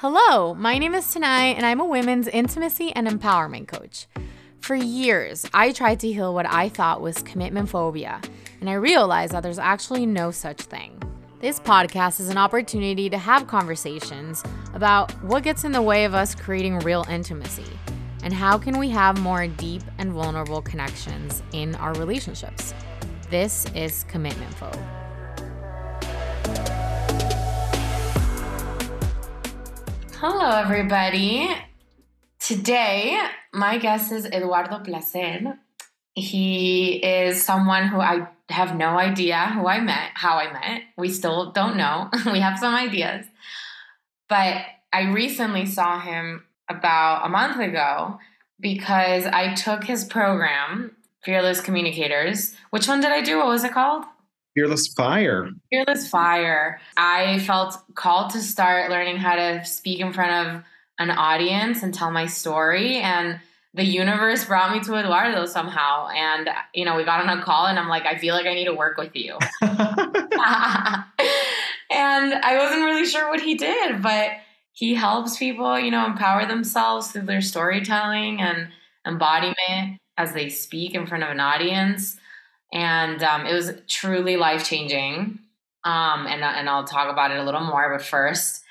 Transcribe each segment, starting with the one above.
Hello, my name is Tanai, and I'm a women's intimacy and empowerment coach. For years, I tried to heal what I thought was commitment phobia, and I realized that there's actually no such thing. This podcast is an opportunity to have conversations about what gets in the way of us creating real intimacy and how can we have more deep and vulnerable connections in our relationships. This is Commitment Phobe. Hello, everybody. Today, my guest is Eduardo Placer. He is someone who I have no idea who I met, how I met. We still don't know. we have some ideas. But I recently saw him about a month ago because I took his program, Fearless Communicators. Which one did I do? What was it called? Fearless Fire. Fearless Fire. I felt called to start learning how to speak in front of an audience and tell my story. And the universe brought me to Eduardo somehow. And, you know, we got on a call and I'm like, I feel like I need to work with you. and I wasn't really sure what he did, but he helps people, you know, empower themselves through their storytelling and embodiment as they speak in front of an audience and um, it was truly life changing. Um, and and I'll talk about it a little more. But first,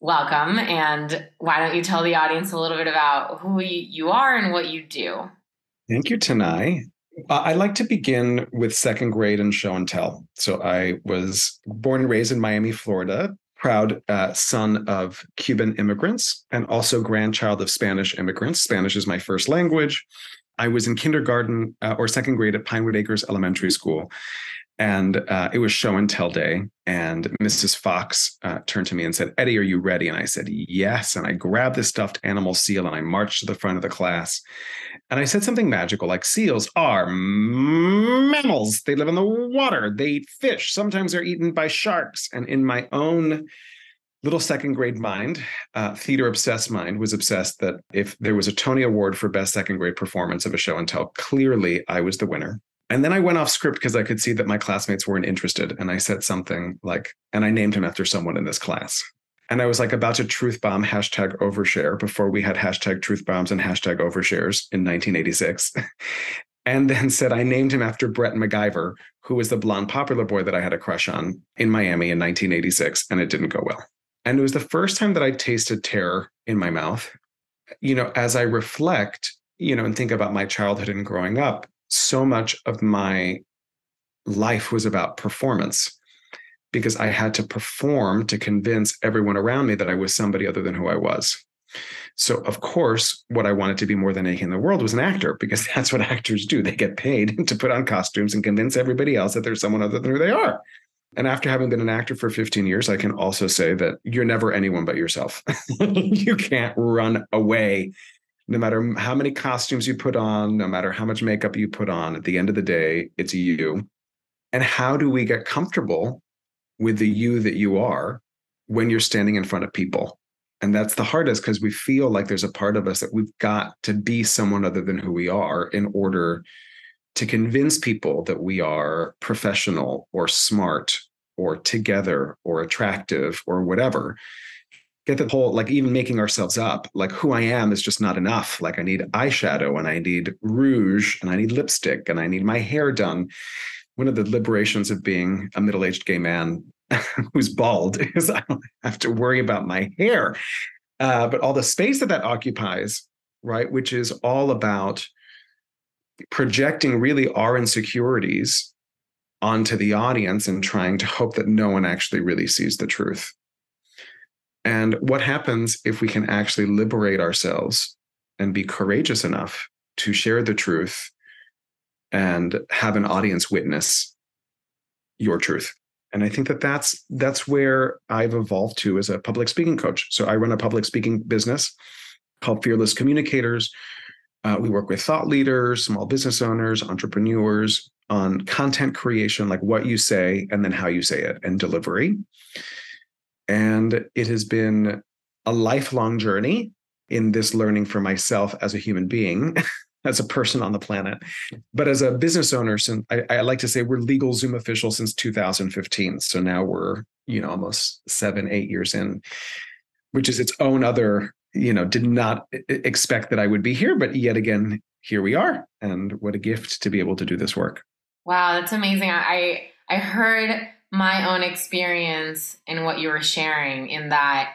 welcome, and why don't you tell the audience a little bit about who you are and what you do? Thank you, Tanai. Uh, I like to begin with second grade and show and tell. So I was born and raised in Miami, Florida, proud uh, son of Cuban immigrants and also grandchild of Spanish immigrants. Spanish is my first language. I was in kindergarten uh, or second grade at Pinewood Acres Elementary School, and uh, it was show and tell day. And Mrs. Fox uh, turned to me and said, "Eddie, are you ready?" And I said, "Yes." And I grabbed the stuffed animal seal and I marched to the front of the class. And I said something magical like seals are mammals. They live in the water. They eat fish. Sometimes they're eaten by sharks. And in my own little second grade mind, uh, theater obsessed mind, was obsessed that if there was a Tony Award for best second grade performance of a show and tell, clearly I was the winner. And then I went off script because I could see that my classmates weren't interested. And I said something like, and I named him after someone in this class. And I was like about to truth bomb hashtag overshare before we had hashtag truth bombs and hashtag overshares in 1986. and then said I named him after Brett MacGyver, who was the blonde popular boy that I had a crush on in Miami in 1986. And it didn't go well. And it was the first time that I tasted terror in my mouth. You know, as I reflect, you know, and think about my childhood and growing up, so much of my life was about performance because I had to perform to convince everyone around me that I was somebody other than who I was. So, of course, what I wanted to be more than anything in the world was an actor because that's what actors do. They get paid to put on costumes and convince everybody else that there's someone other than who they are. And after having been an actor for 15 years, I can also say that you're never anyone but yourself. you can't run away. No matter how many costumes you put on, no matter how much makeup you put on, at the end of the day, it's you. And how do we get comfortable with the you that you are when you're standing in front of people? And that's the hardest because we feel like there's a part of us that we've got to be someone other than who we are in order to convince people that we are professional or smart or together or attractive or whatever. Get the whole like even making ourselves up like who i am is just not enough. Like i need eyeshadow and i need rouge and i need lipstick and i need my hair done. One of the liberations of being a middle-aged gay man who's bald is i don't have to worry about my hair. Uh, but all the space that that occupies right which is all about projecting really our insecurities onto the audience and trying to hope that no one actually really sees the truth. And what happens if we can actually liberate ourselves and be courageous enough to share the truth and have an audience witness your truth? And I think that that's that's where I've evolved to as a public speaking coach. So I run a public speaking business called Fearless Communicators, uh, we work with thought leaders, small business owners, entrepreneurs on content creation, like what you say and then how you say it, and delivery. And it has been a lifelong journey in this learning for myself as a human being, as a person on the planet. But as a business owner, since I, I like to say we're LegalZoom official since 2015. So now we're, you know, almost seven, eight years in. which is its own other, you know, did not expect that I would be here, but yet again, here we are. And what a gift to be able to do this work. Wow, that's amazing. I I heard my own experience in what you were sharing in that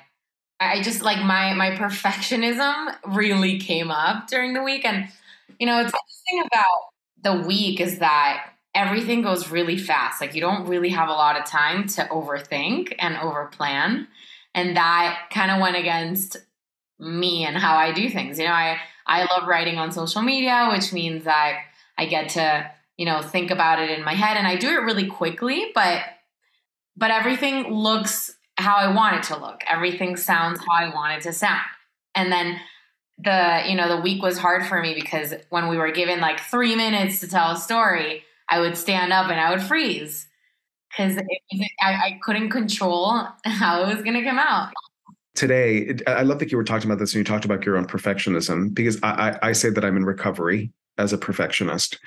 I just like my my perfectionism really came up during the week and you know, it's interesting about the week is that everything goes really fast. Like you don't really have a lot of time to overthink and overplan. And that kind of went against me and how I do things. You know, I I love writing on social media, which means that I get to, you know, think about it in my head and I do it really quickly, but but everything looks how I want it to look. Everything sounds how I want it to sound. And then the, you know, the week was hard for me because when we were given like 3 minutes to tell a story, I would stand up and I would freeze because I, I couldn't control how it was going to come out today i love that you were talking about this and you talked about your own perfectionism because I, I, I, say that i'm in recovery as a perfectionist.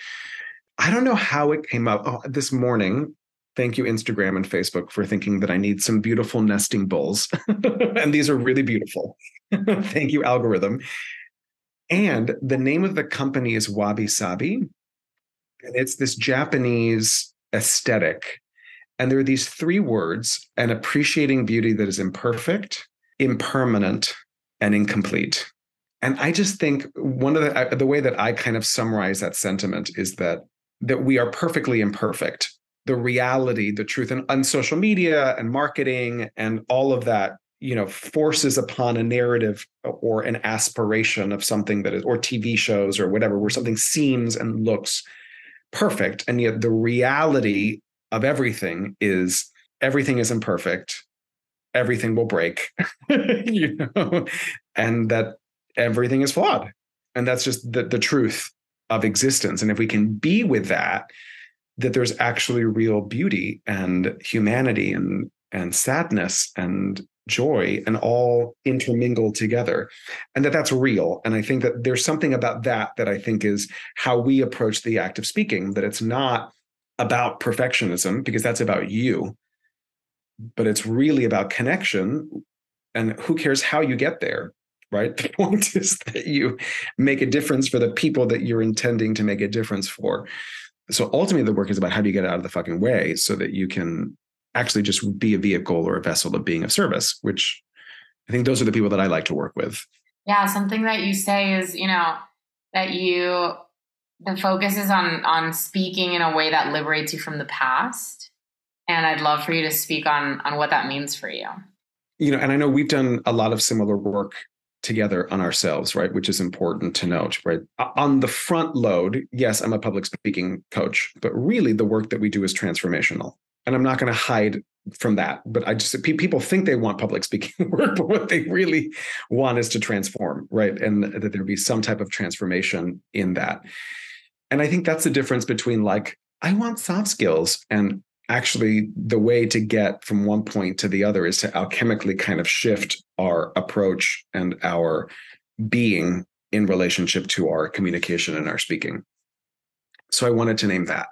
I don't know how it came up. Oh, this morning thank you instagram and facebook for thinking that i need some beautiful nesting bowls and these are really beautiful. Thank you algorithm. And the name of the company is wabi sabi. And it's this Japanese aesthetic. And there are these three words an appreciating beauty that is imperfect, impermanent, and incomplete. And I just think one of the the way that I kind of summarize that sentiment is that that we are perfectly imperfect. The reality, the truth, and on social media and marketing and all of that, you know, forces upon a narrative or an aspiration of something that is, or TV shows or whatever, where something seems and looks perfect. And yet the reality of everything is everything is imperfect. Everything will break, you know, and that everything is flawed. And that's just the, the truth of existence. And if we can be with that, that there's actually real beauty and humanity and and sadness and joy and all intermingle together and that that's real and i think that there's something about that that i think is how we approach the act of speaking that it's not about perfectionism because that's about you but it's really about connection and who cares how you get there right the point is that you make a difference for the people that you're intending to make a difference for so ultimately the work is about how do you get out of the fucking way so that you can actually just be a vehicle or a vessel of being of service, which I think those are the people that I like to work with. Yeah, something that you say is, you know, that you the focus is on on speaking in a way that liberates you from the past. And I'd love for you to speak on on what that means for you. You know, and I know we've done a lot of similar work together on ourselves, right? Which is important to note, right? On the front load, yes, I'm a public speaking coach, but really the work that we do is transformational and I'm not going to hide from that. But I just people think they want public speaking work, but what they really want is to transform, right? And that there be some type of transformation in that. And I think that's the difference between like I want soft skills and actually the way to get from one point to the other is to alchemically kind of shift our approach and our being in relationship to our communication and our speaking. So I wanted to name that.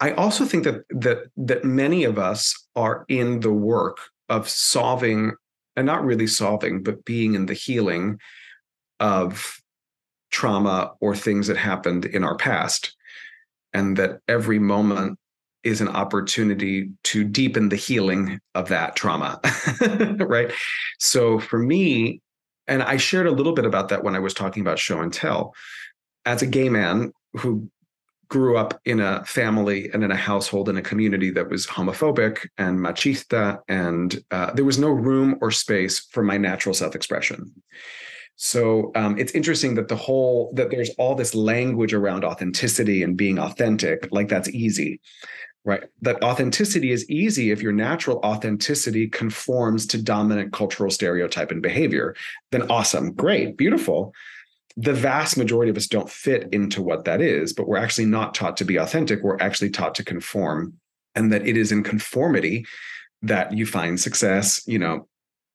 I also think that that that many of us are in the work of solving and not really solving, but being in the healing of trauma or things that happened in our past. And that every moment is an opportunity to deepen the healing of that trauma. right. So for me, and I shared a little bit about that when I was talking about show and tell. As a gay man who grew up in a family and in a household in a community that was homophobic and machista, and uh, there was no room or space for my natural self-expression. So um, it's interesting that the whole that there's all this language around authenticity and being authentic, like that's easy, right? That authenticity is easy if your natural authenticity conforms to dominant cultural stereotype and behavior. Then awesome, great, beautiful the vast majority of us don't fit into what that is, but we're actually not taught to be authentic. We're actually taught to conform, and that it is in conformity that you find success, you know,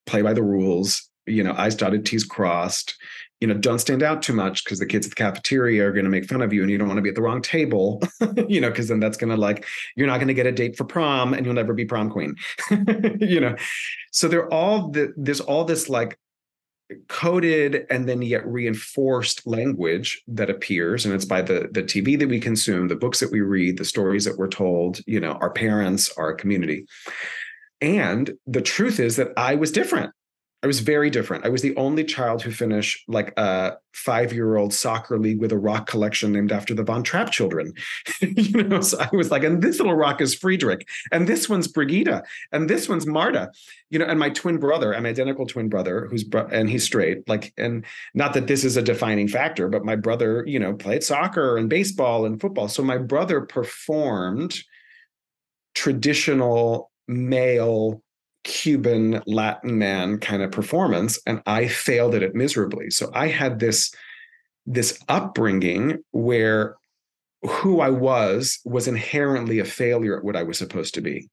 play by the rules, you know, I's dotted, T's crossed. You know, don't stand out too much because the kids at the cafeteria are going to make fun of you and you don't want to be at the wrong table, you know, because then that's going to like, you're not going to get a date for prom and you'll never be prom queen, you know. So all, the, there's all this like coded and then yet reinforced language that appears and it's by the the TV that we consume the books that we read the stories that we're told you know our parents our community and the truth is that I was different I was very different. I was the only child who finished like a five year old soccer league with a rock collection named after the Von Trapp children. you know, so I was like, and this little rock is Friedrich, and this one's Brigitta, and this one's Marta. You know, and my twin brother, an identical twin brother, who's and he's straight. Like, and not that this is a defining factor, but my brother, you know, played soccer and baseball and football. So my brother performed traditional male Cuban Latin man kind of performance, and I failed at it miserably. So I had this this upbringing where who I was was inherently a failure at what I was supposed to be,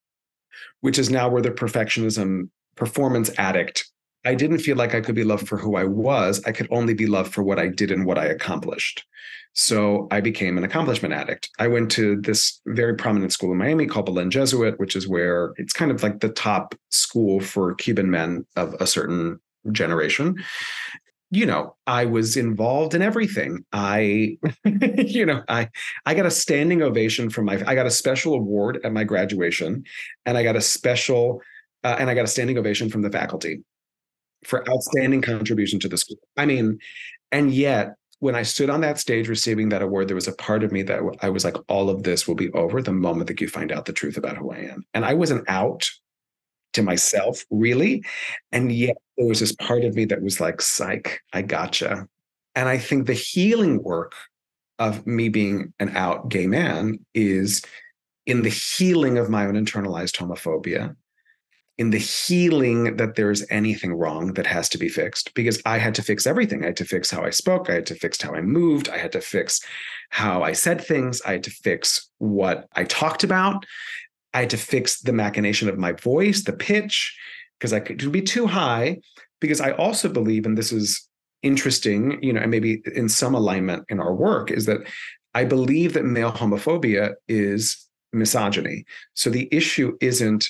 which is now where the perfectionism performance addict. I didn't feel like I could be loved for who I was. I could only be loved for what I did and what I accomplished. So I became an accomplishment addict. I went to this very prominent school in Miami called Belen Jesuit, which is where it's kind of like the top school for Cuban men of a certain generation. You know, I was involved in everything. I, you know, I I got a standing ovation from my I got a special award at my graduation, and I got a special uh, and I got a standing ovation from the faculty for outstanding contribution to the school. I mean, and yet when I stood on that stage receiving that award, there was a part of me that I was like, all of this will be over the moment that you find out the truth about who I am. And I wasn't out to myself, really. And yet there was this part of me that was like, psych, I gotcha. And I think the healing work of me being an out gay man is in the healing of my own internalized homophobia in the healing that there's anything wrong that has to be fixed because I had to fix everything. I had to fix how I spoke. I had to fix how I moved. I had to fix how I said things. I had to fix what I talked about. I had to fix the machination of my voice, the pitch, because I could be too high. Because I also believe, and this is interesting, you know, and maybe in some alignment in our work, is that I believe that male homophobia is misogyny. So the issue isn't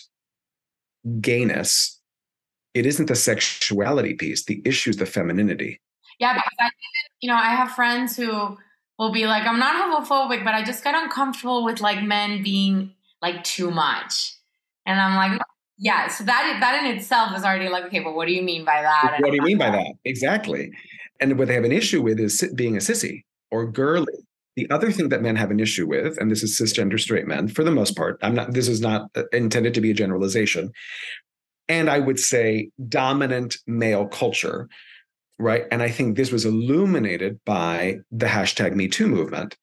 gayness, it isn't the sexuality piece. The issue is the femininity. Yeah, because I, you know, I have friends who will be like, I'm not homophobic, but I just get uncomfortable with like men being like too much. And I'm like, yeah, so that that in itself is already like, okay, but what do you mean by that? What do you mean by that? Exactly. And what they have an issue with is being a sissy or girly. The other thing that men have an issue with, and this is cisgender straight men for the most part, I'm not, this is not uh, intended to be a generalization. And I would say dominant male culture, right? And I think this was illuminated by the hashtag Me Too movement,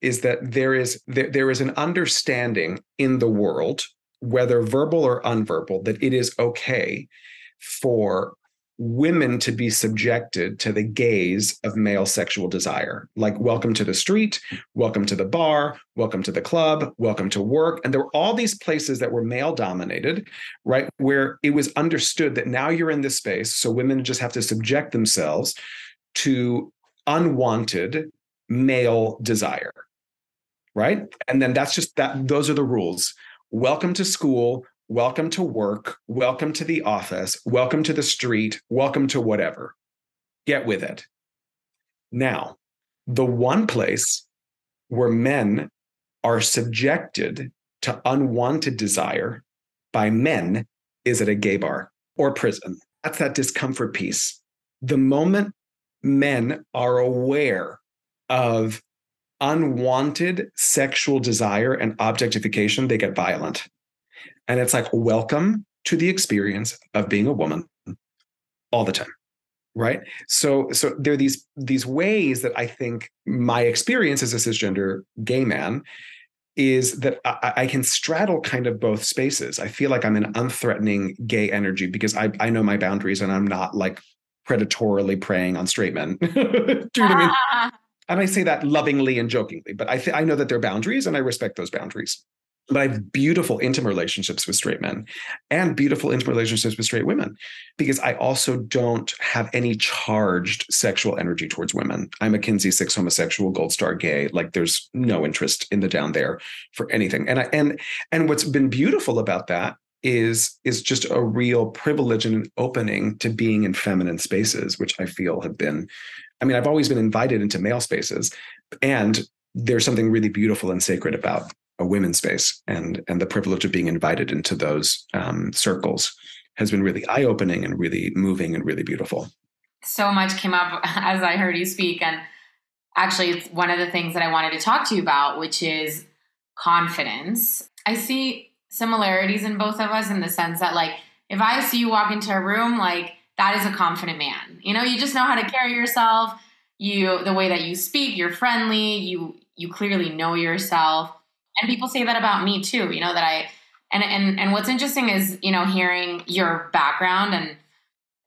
is that there is there, there is an understanding in the world, whether verbal or unverbal, that it is okay for women to be subjected to the gaze of male sexual desire. Like welcome to the street welcome to the bar welcome to the club welcome to work. And there were all these places that were male dominated right where it was understood that now you're in this space so women just have to subject themselves to unwanted male desire right? And then that's just that those are the rules. Welcome to school welcome to work, welcome to the office, welcome to the street, welcome to whatever. Get with it. Now, the one place where men are subjected to unwanted desire by men is at a gay bar or prison. That's that discomfort piece. The moment men are aware of unwanted sexual desire and objectification, they get violent. And it's like, welcome to the experience of being a woman all the time. Right. So so there are these these ways that I think my experience as a cisgender gay man is that I, I, can straddle kind of both spaces. I feel like I'm an unthreatening gay energy because I, I know my boundaries and I'm not like predatorily preying on straight men. Do you know what I mean? And I say that lovingly and jokingly, but I th- I know that there are boundaries and I respect those boundaries. But I have beautiful intimate relationships with straight men and beautiful intimate relationships with straight women because I also don't have any charged sexual energy towards women. I'm a Kinsey six homosexual, gold star gay. Like there's no interest in the down there for anything. And I, and and what's been beautiful about that is is just a real privilege and an opening to being in feminine spaces, which I feel have been. I mean, I've always been invited into male spaces, and there's something really beautiful and sacred about a women's space and and the privilege of being invited into those um, circles has been really eye opening and really moving and really beautiful. So much came up as I heard you speak, and actually, it's one of the things that I wanted to talk to you about, which is confidence. I see similarities in both of us in the sense that, like, if I see you walk into a room, like that is a confident man. You know, you just know how to carry yourself. You, the way that you speak, you're friendly. You you clearly know yourself and people say that about me too you know that i and and and what's interesting is you know hearing your background and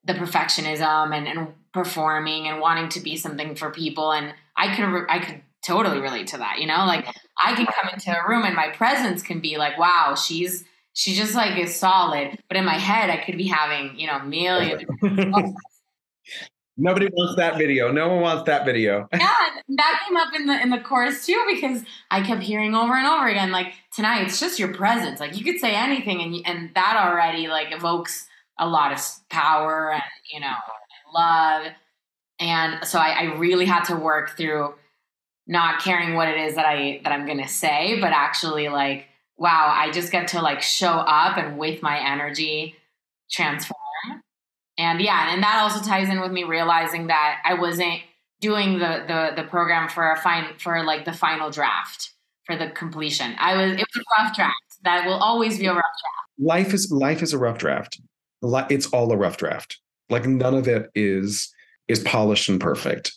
the perfectionism and, and performing and wanting to be something for people. And i could i could totally relate to that you know like i can come into a room and my presence can be like wow she's she just like is solid. But in my head i could be having you know millions Nobody wants that video. No one wants that video. yeah, that came up in the in the chorus too because I kept hearing over and over again like Tanai it's just your presence. Like you could say anything and and that already like evokes a lot of power and you know love. And so I, I really had to work through not caring what it is that I that I'm gonna say, but actually like wow, I just get to like show up and with my energy transform and yeah, and that also ties in with me realizing that I wasn't doing the the the program for a fine for like the final draft for the completion. I was it was a rough draft. That will always be a rough draft. Life is life is a rough draft. It's all a rough draft. Like none of it is is polished and perfect.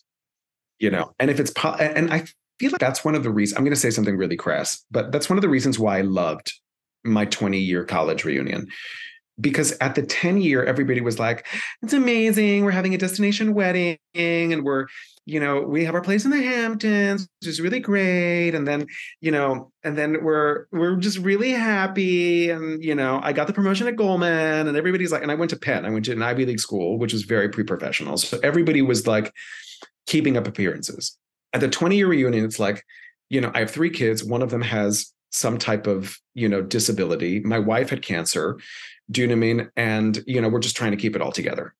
You know, and if it's po- and I feel like that's one of the reasons I'm going to say something really crass, but that's one of the reasons why I loved my 20 year college reunion because at the 10 year everybody was like it's amazing we're having a destination wedding and we're you know we have our place in the hamptons which is really great and then you know and then we're we're just really happy and you know i got the promotion at goldman and everybody's like and i went to penn i went to an ivy league school which was very pre-professional so everybody was like keeping up appearances. At the 20 year reunion it's like you know i have three kids one of them has some type of you know disability my wife had cancer do you know what I mean? And, you know, we're just trying to keep it all together.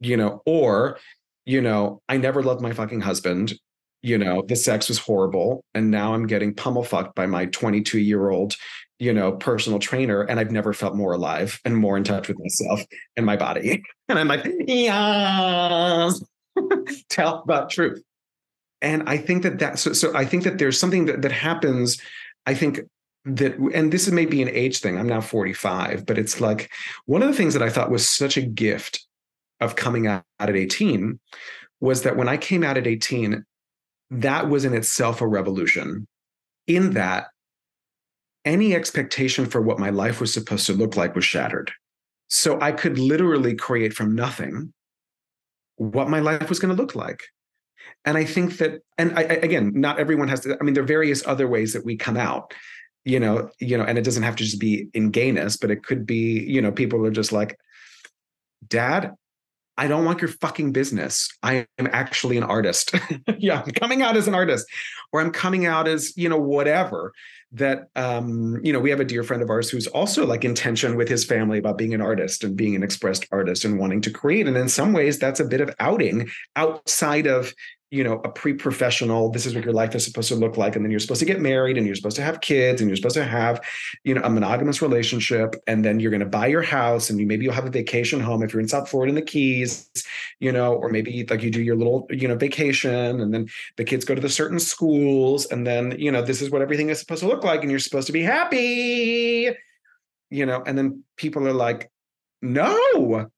You know, or, you know, I never loved my fucking husband. You know, the sex was horrible. And now I'm getting pummel fucked by my 22 year old, you know, personal trainer. And I've never felt more alive and more in touch with myself and my body. And I'm like, yeah tell about truth. And I think that that, so, so I think that there's something that, that happens, I think that and this is maybe an age thing i'm now 45 but it's like one of the things that i thought was such a gift of coming out at 18 was that when i came out at 18 that was in itself a revolution in that any expectation for what my life was supposed to look like was shattered. So i could literally create from nothing what my life was going to look like and i think that and I, again not everyone has to i mean there are various other ways that we come out you know you know and it doesn't have to just be in gayness but it could be you know people are just like dad i don't want your fucking business. I am actually an artist. Yeah i'm coming out as an artist or i'm coming out as you know whatever that um you know we have a dear friend of ours who's also like in tension with his family about being an artist and being an expressed artist and wanting to create. And in some ways that's a bit of outing outside of you know a pre-professional this is what your life is supposed to look like and then you're supposed to get married and you're supposed to have kids and you're supposed to have you know a monogamous relationship and then you're going to buy your house and you maybe you'll have a vacation home if you're in south florida in the keys you know or maybe like you do your little you know vacation and then the kids go to the certain schools and then you know this is what everything is supposed to look like and you're supposed to be happy you know and then people are like no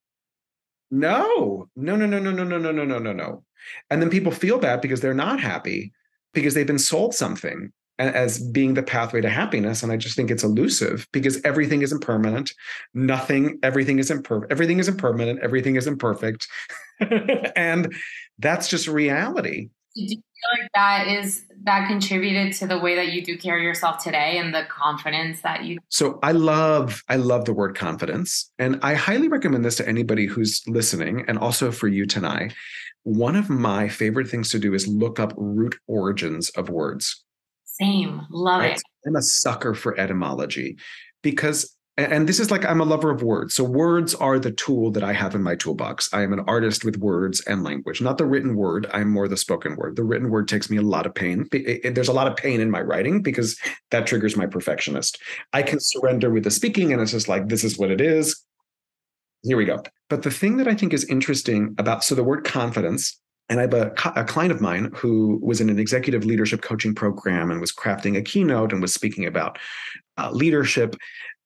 no no no no no no no no no no no no and then people feel bad because they're not happy because they've been sold something as being the pathway to happiness. And i just think it's elusive because everything is impermanent nothing everything is imperfect everything is impermanent everything is imperfect and that's just reality. Do you feel like that is that contributed to the way that you do carry yourself today and the confidence that you so i love i love the word confidence. And i highly recommend this to anybody who's listening and also for you Tanai one of my favorite things to do is look up root origins of words same love right? it i'm a sucker for etymology because and this is like I'm a lover of words. So words are the tool that I have in my toolbox. I am an artist with words and language, not the written word. I'm more the spoken word. The written word takes me a lot of pain. There's a lot of pain in my writing because that triggers my perfectionist. I can surrender with the speaking, and it's just like this is what it is. Here we go. But the thing that I think is interesting about so the word confidence and I have a, a, client of mine who was in an executive leadership coaching program and was crafting a keynote and was speaking about uh, leadership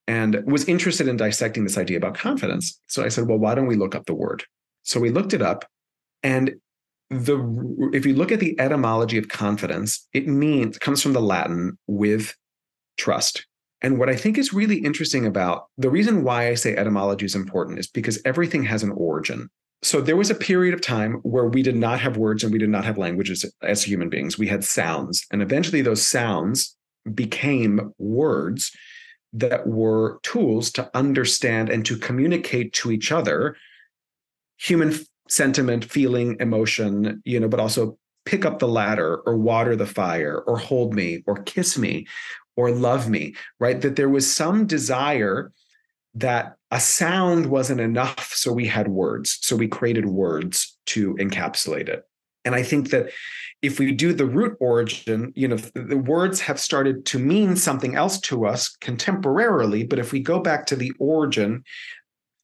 and was interested in dissecting this idea about confidence. So I said, well, why don't we look up the word? So we looked it up. And the if you look at the etymology of confidence, it means comes from the Latin with trust. And what I think is really interesting about the reason why I say etymology is important is because everything has an origin. So there was a period of time where we did not have words and we did not have languages as human beings. We had sounds. And eventually those sounds became words that were tools to understand and to communicate to each other human sentiment, feeling, emotion, you know, but also pick up the ladder or water the fire or hold me or kiss me or love me, right? That there was some desire that a sound wasn't enough. So we had words. So we created words to encapsulate it. And I think that if we do the root origin, you know, the words have started to mean something else to us contemporarily. But if we go back to the origin,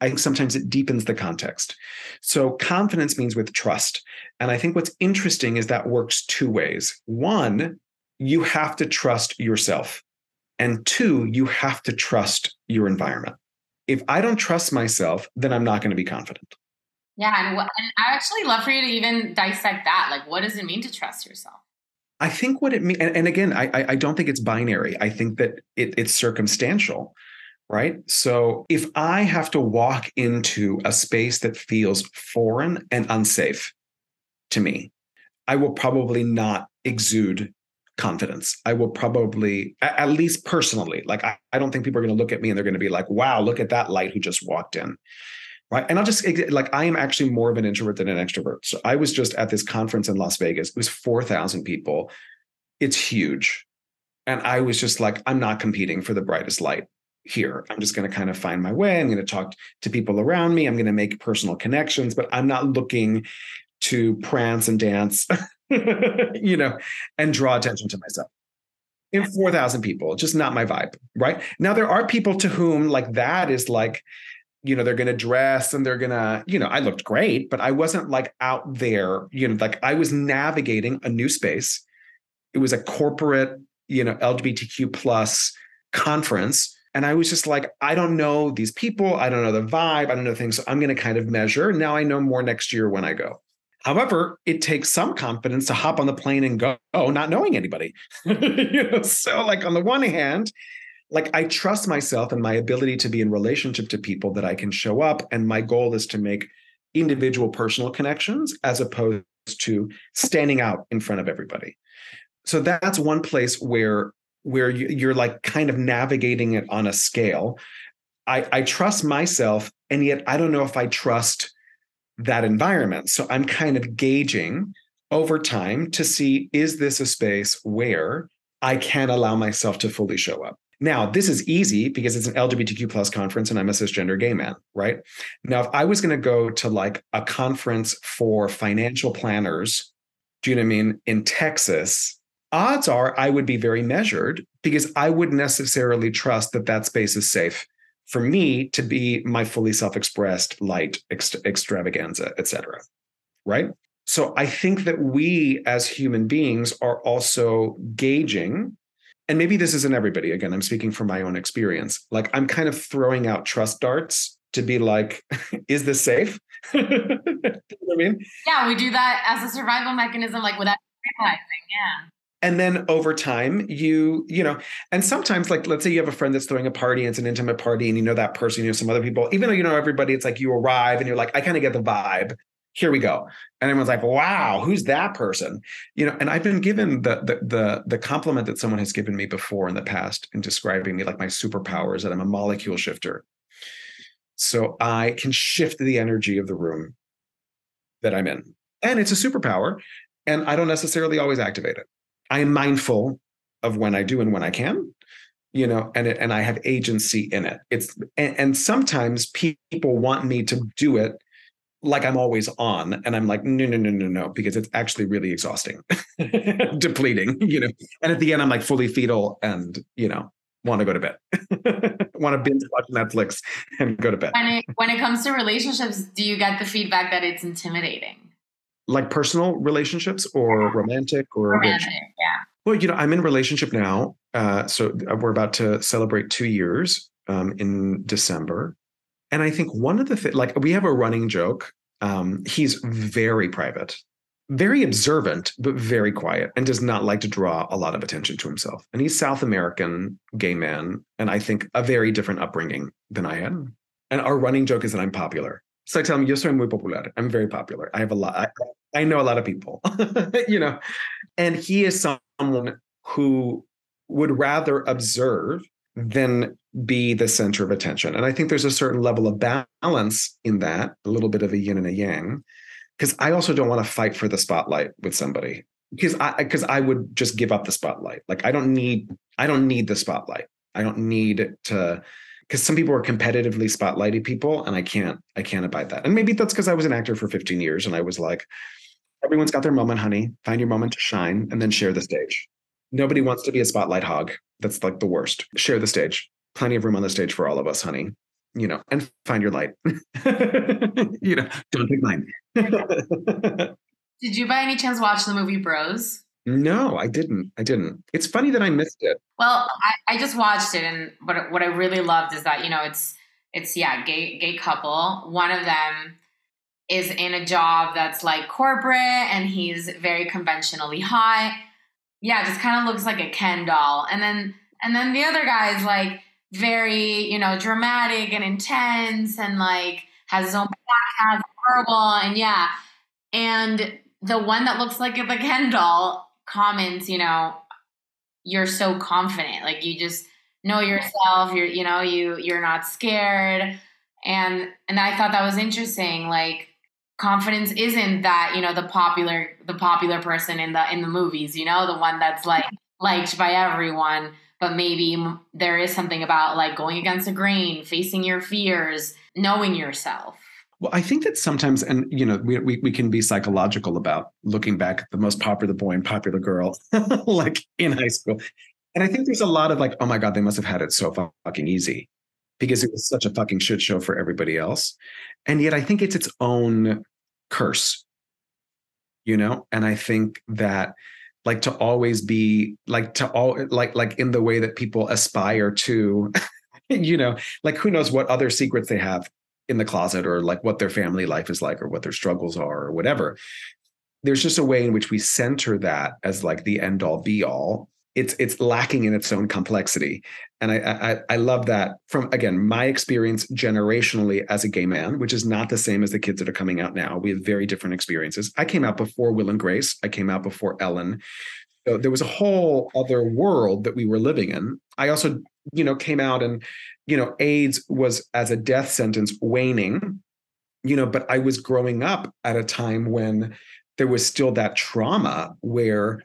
I think sometimes it deepens the context. So confidence means with trust. And I think what's interesting is that works two ways. One, you have to trust yourself. And two, you have to trust your environment. If I don't trust myself, then I'm not going to be confident. Yeah, and, and I actually love for you to even dissect that. Like, what does it mean to trust yourself? I think what it means, and, and, again, I, I don't think it's binary. I think that it, it's circumstantial, right? So if I have to walk into a space that feels foreign and unsafe to me, I will probably not exude confidence. I will probably, at least personally, like I, I don't think people are going to look at me and they're going to be like, wow, look at that light who just walked in. Right? And i'll just like i am actually more of an introvert than an extrovert. So i was just at this conference in las vegas. It was 4000 people. It's huge. And i was just like i'm not competing for the brightest light here. I'm just going to kind of find my way. I'm going to talk to people around me. I'm going to make personal connections but i'm not looking to prance and dance you know and draw attention to myself in 4000 people just not my vibe right now there are people to whom like that is like you know, they're going to dress and they're going to, you know, I looked great, but I wasn't like out there, you know, like I was navigating a new space. It was a corporate, you know, LGBTQ plus conference. And I was just like, I don't know these people. I don't know the vibe. I don't know things. So I'm going to kind of measure. Now I know more next year when I go. However, it takes some confidence to hop on the plane and go, oh, not knowing anybody. you know, so like on the one hand, like I trust myself and my ability to be in relationship to people that I can show up. And my goal is to make individual personal connections as opposed to standing out in front of everybody. So that's one place where where you're like kind of navigating it on a scale. I, I trust myself, and yet I don't know if I trust that environment. So I'm kind of gauging over time to see is this a space where I can allow myself to fully show up? Now, this is easy because it's an LGBTQ plus conference and I'm a cisgender gay man, right? Now, if I was going to go to like a conference for financial planners, do you know what I mean, in Texas, odds are I would be very measured because I wouldn't necessarily trust that that space is safe for me to be my fully self-expressed light extravaganza, etc. Right? So I think that we as human beings are also gauging and maybe this isn't everybody again i'm speaking from my own experience like i'm kind of throwing out trust darts to be like is this safe you know i mean yeah we do that as a survival mechanism like without realizing yeah and then over time you you know and sometimes like let's say you have a friend that's throwing a party and it's an intimate party and you know that person you know some other people even though you know everybody it's like you arrive and you're like i kind of get the vibe here we go. And everyone's like, wow, who's that person? You know, and I've been given the the the the compliment that someone has given me before in the past in describing me like my superpowers that I'm a molecule shifter. So I can shift the energy of the room that I'm in. And it's a superpower. And I don't necessarily always activate it. I am mindful of when I do and when I can, you know, and it, and I have agency in it. It's and, and sometimes people want me to do it like I'm always on. And I'm like, no, no, no, no, no, because it's actually really exhausting, depleting, you know. And at the end, I'm like fully fetal and, you know, want to go to bed, want to binge watch Netflix and go to bed. When it, when it comes to relationships, do you get the feedback that it's intimidating? Like personal relationships or romantic or romantic, which? yeah. Well, you know, I'm in relationship now. Uh, so we're about to celebrate two years um, in December. And I think one of the things, like we have a running joke. Um, he's very private, very observant, but very quiet, and does not like to draw a lot of attention to himself. And he's South American, gay man, and I think a very different upbringing than I had. And our running joke is that I'm popular. So I tell him, "Yo soy muy popular. I'm very popular. I have a lot. I, I know a lot of people, you know." And he is someone who would rather observe than be the center of attention. And I think there's a certain level of balance in that, a little bit of a yin and a yang, because I also don't want to fight for the spotlight with somebody because I because I would just give up the spotlight. Like I don't need I don't need the spotlight. I don't need to because some people are competitively spotlighting people and I can't I can't abide that. And maybe that's because I was an actor for 15 years and I was like everyone's got their moment, honey. Find your moment to shine and then share the stage. Nobody wants to be a spotlight hog. That's like the worst. Share the stage. Plenty of room on the stage for all of us, honey. You know, and find your light. you know, don't take mine. Did you by any chance watch the movie Bros? No, I didn't. I didn't. It's funny that I missed it. Well, I, I just watched it, and what what I really loved is that you know it's it's yeah gay gay couple. One of them is in a job that's like corporate, and he's very conventionally hot yeah, just kind of looks like a Ken doll. And then and then the other guy is like very, you know, dramatic and intense and like has his own podcast, horrible, and yeah. And the one that looks like a Ken doll comments, you know, you're so confident. Like you just know yourself, you're, you know, you you're not scared. And and I thought that was interesting. Like confidence isn't that you know the popular the popular person in the in the movies you know the one that's like liked by everyone but maybe there is something about like going against the grain facing your fears knowing yourself well i think that sometimes and you know we, we, we can be psychological about looking back at the most popular boy and popular girl like in high school and i think there's a lot of like oh my god they must have had it so fucking easy because it was such a fucking shit show for everybody else. And yet I think it's its own curse. You know, and I think that like to always be like to all like like in the way that people aspire to you know like who knows what other secrets they have in the closet or like what their family life is like or what their struggles are or whatever there's just a way in which we center that as like the end all be all. It's it's lacking in its own complexity. And I, I i love that from again my experience generationally as a gay man which is not the same as the kids that are coming out now. We have very different experiences. I came out before will and grace. I came out before ellen. So there was a whole other world that we were living in. I also you know came out and you know aids was as a death sentence waning you know but i was growing up at a time when there was still that trauma where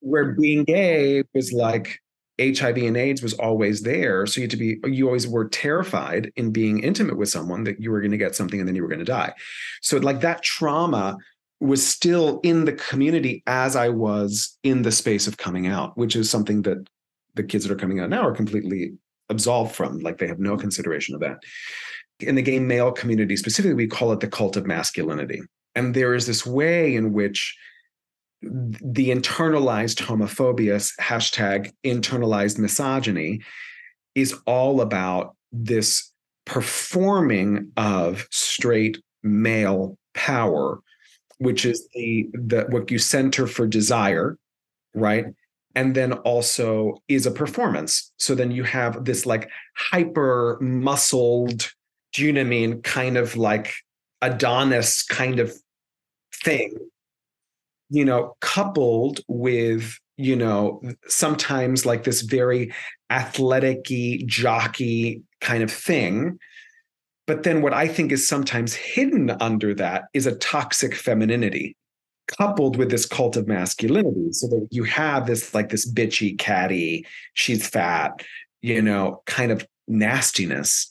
where being gay was like HIV and AIDS was always there. So you had to be, you always were terrified in being intimate with someone that you were going to get something and then you were going to die. So, like that trauma was still in the community as I was in the space of coming out, which is something that the kids that are coming out now are completely absolved from. Like they have no consideration of that. In the gay male community, specifically, we call it the cult of masculinity. And there is this way in which the internalized homophobia hashtag internalized misogyny is all about this performing of straight male power which is the the what you center for desire right and then also is a performance. So then you have this like hyper muscled do you know i mean? Kind of like adonis kind of thing, you know, coupled with, you know, sometimes like this very athletic jockey kind of thing. But then what I think is sometimes hidden under that is a toxic femininity coupled with this cult of masculinity. So that you have this like this bitchy, catty, she's fat, you know, kind of nastiness,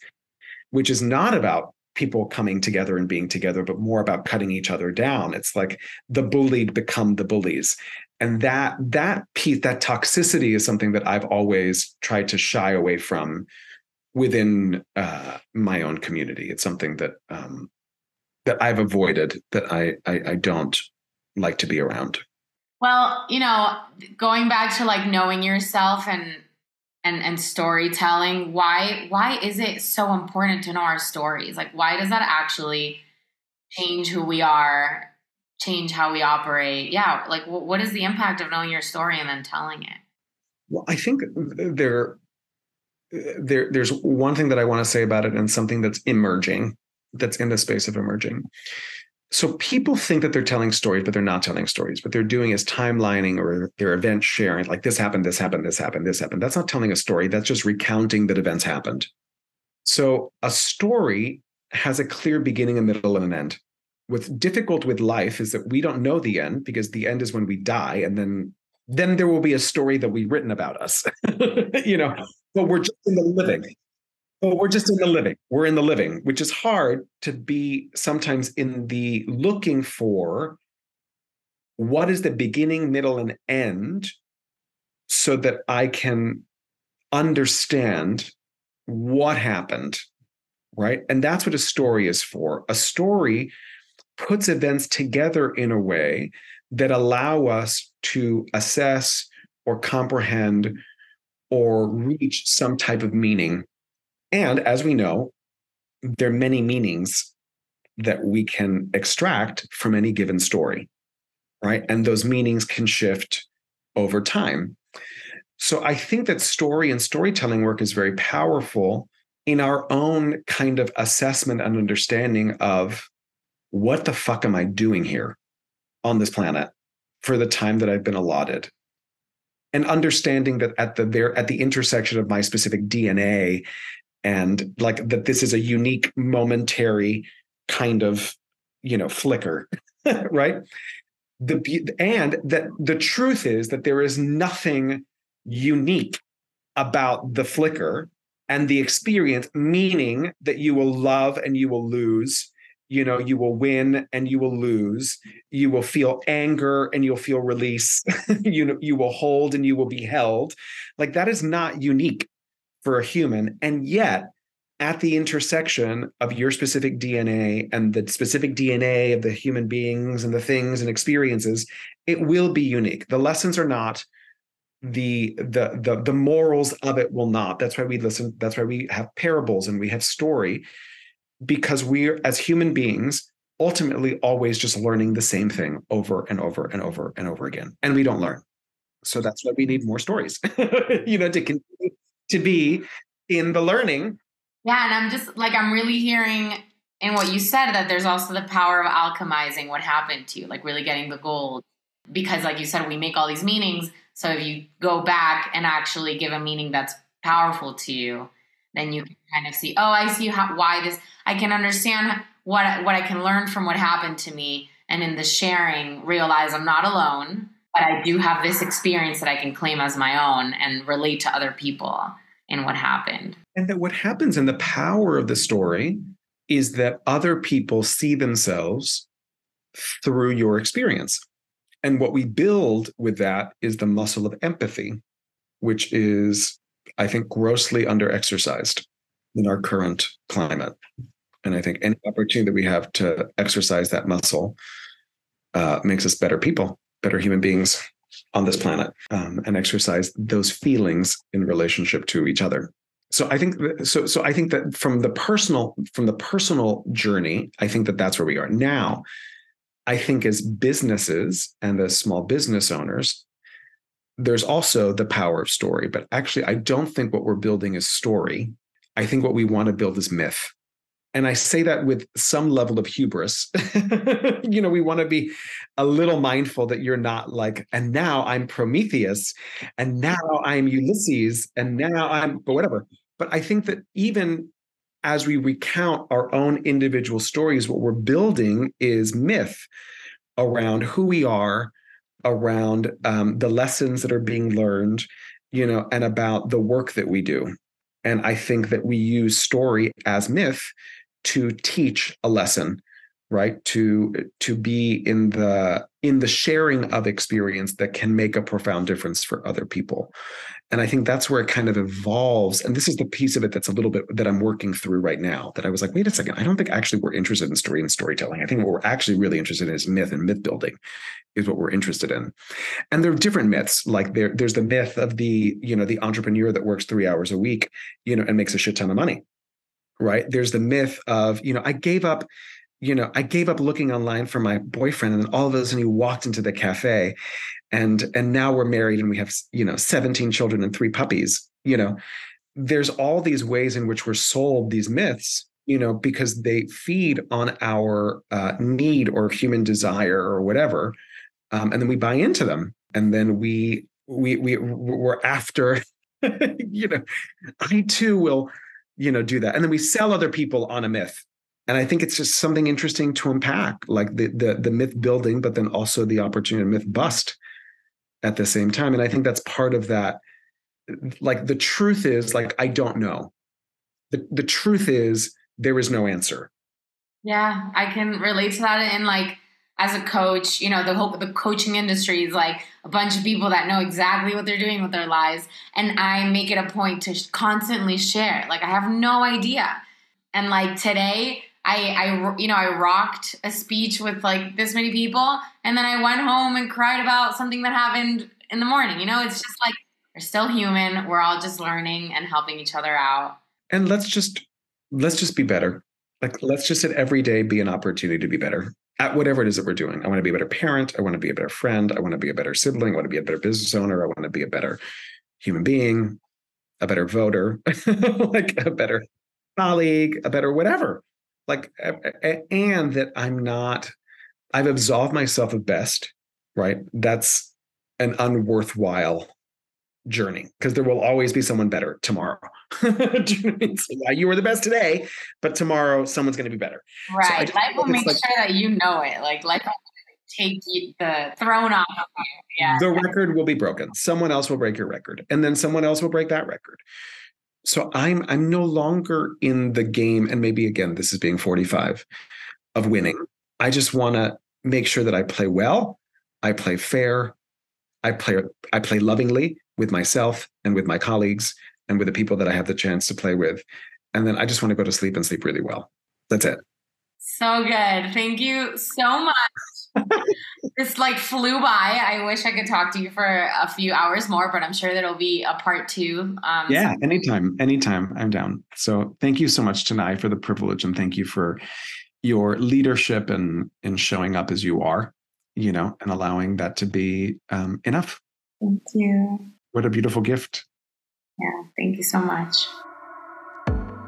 which is not about people coming together and being together, but more about cutting each other down. It's like the bullied become the bullies. And that that piece, that toxicity is something that I've always tried to shy away from within uh, my own community. It's something that um, that I've avoided, that I, I I don't like to be around. Well, you know, going back to like knowing yourself and and and storytelling, why why is it so important to know our stories? Like why does that actually change who we are, change how we operate? Yeah, like what is the impact of knowing your story and then telling it? Well, I think there there there's one thing that I want to say about it and something that's emerging that's in the space of emerging so people think that they're telling stories, but they're not telling stories. What they're doing is timelining or their event sharing, like this happened, this happened, this happened, this happened. That's not telling a story. That's just recounting that events happened. So a story has a clear beginning, a middle, and an end. What's difficult with life is that we don't know the end because the end is when we die, and then then there will be a story that we've written about us. you know, but we're just in the living. But we're just in the living. We're in the living, which is hard to be sometimes in the looking for what is the beginning, middle, and end so that I can understand what happened. Right. And that's what a story is for. A story puts events together in a way that allow us to assess or comprehend or reach some type of meaning and as we know, there are many meanings that we can extract from any given story, right? And those meanings can shift over time. So I think that story and storytelling work is very powerful in our own kind of assessment and understanding of what the fuck am I doing here on this planet for the time that I've been allotted? And understanding that at the there at the intersection of my specific DNA and like that this is a unique momentary kind of you know flicker right? The and that the truth is that there is nothing unique about the flicker and the experience meaning that you will love and you will lose you know you will win and you will lose you will feel anger and you'll feel release you know you will hold and you will be held. Like that is not unique for a human. And yet, at the intersection of your specific DNA and the specific DNA of the human beings and the things and experiences, it will be unique. The lessons are not the the the the morals of it will not that's why we listen that's why we have parables and we have story because we're as human beings ultimately always just learning the same thing over and over and over and over again and we don't learn so that's why we need more stories you know to continue to be in the learning. Yeah, and I'm just like I'm really hearing in what you said that there's also the power of alchemizing what happened to you, like really getting the gold. Because like you said, we make all these meanings. So if you go back and actually give a meaning that's powerful to you, then you can kind of see, oh, I see how why this I can understand what what I can learn from what happened to me and in the sharing realize I'm not alone but I do have this experience that I can claim as my own and relate to other people in what happened. And that what happens and the power of the story is that other people see themselves through your experience. And what we build with that is the muscle of empathy, which is, I think, grossly under exercised in our current climate. And I think any opportunity that we have to exercise that muscle uh, makes us better people better human beings on this planet um, and exercise those feelings in relationship to each other. So i think so so i think that from the personal from the personal journey i think that that's where we are. Now i think as businesses and as small business owners there's also the power of story. But actually i don't think what we're building is story. I think what we want to build is myth and I say that with some level of hubris. you know, we want to be a little mindful that you're not like, and now I'm Prometheus, and now I'm Ulysses, and now I'm, but whatever. But I think that even as we recount our own individual stories, what we're building is myth around who we are, around um, the lessons that are being learned, you know, and about the work that we do. And I think that we use story as myth to teach a lesson right? To to be in the in the sharing of experience that can make a profound difference for other people. And i think that's where it kind of evolves. And this is the piece of it that's a little bit that i'm working through right now that i was like wait a second. I don't think actually we're interested in story and storytelling. I think what we're actually really interested in is myth and myth building is what we're interested in. And there are different myths. Like there there's the myth of the you know the entrepreneur that works three hours a week you know and makes a shit ton of money right? There's the myth of you know i gave up you know i gave up looking online for my boyfriend and then all of a sudden he walked into the cafe and and now we're married and we have you know 17 children and three puppies you know? There's all these ways in which we're sold these myths you know because they feed on our uh, need or human desire or whatever um, and then we buy into them and then we we we we're after you know i too will you know do that. And then we sell other people on a myth. And i think it's just something interesting to unpack like the the, the myth building but then also the opportunity to myth bust at the same time. And i think that's part of that. Like the truth is like i don't know. The, the truth is there is no answer. Yeah i can relate to that. In like as a coach, you know, the whole the coaching industry is like a bunch of people that know exactly what they're doing with their lives, and I make it a point to constantly share. Like I have no idea, and like today, I I you know I rocked a speech with like this many people, and then I went home and cried about something that happened in the morning. You know, it's just like we're still human. We're all just learning and helping each other out. And let's just let's just be better. Like let's just at every day be an opportunity to be better at whatever it is that we're doing. I want to be a better parent. I want to be a better friend. I want to be a better sibling. I want to be a better business owner. I want to be a better human being, a better voter, like a better colleague, a better whatever. Like, and that I'm not, I've absolved myself of best, right? That's an unworthwhile journey because there will always be someone better tomorrow. you were the best today, but tomorrow someone's going to be better. Right. So life will make like, sure that you know it. Like life will take the throne off of you. Yeah. The record will be broken. Someone else will break your record, and then someone else will break that record. So I'm I'm no longer in the game, and maybe again, this is being 45 of winning. I just want to make sure that I play well, I play fair, I play I play lovingly, with myself and with my colleagues and with the people that I have the chance to play with. And then I just want to go to sleep and sleep really well. That's it. So good. Thank you so much. this like flew by. I wish I could talk to you for a few hours more, but I'm sure that'll be a part two. Um, yeah, so- anytime, anytime. I'm down. So thank you so much, Tanai, for the privilege, and thank you for your leadership and in showing up as you are, you know, and allowing that to be um, enough. Thank you. What a beautiful gift. Yeah, thank you so much.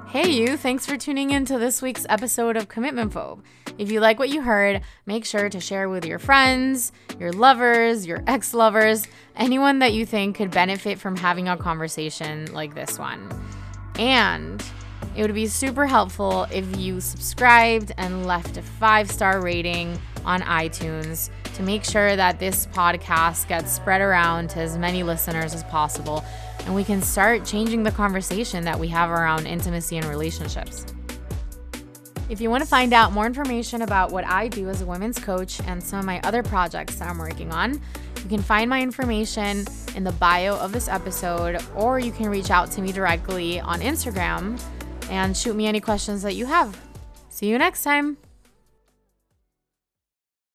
Hey, you, thanks for tuning in to this week's episode of Commitment Phobe. If you like what you heard, make sure to share with your friends, your lovers, your ex lovers, anyone that you think could benefit from having a conversation like this one. And it would be super helpful if you subscribed and left a five star rating on iTunes to make sure that this podcast gets spread around to as many listeners as possible and we can start changing the conversation that we have around intimacy and relationships. If you want to find out more information about what I do as a women's coach and some of my other projects that I'm working on, you can find my information in the bio of this episode, or you can reach out to me directly on Instagram and shoot me any questions that you have. See you next time.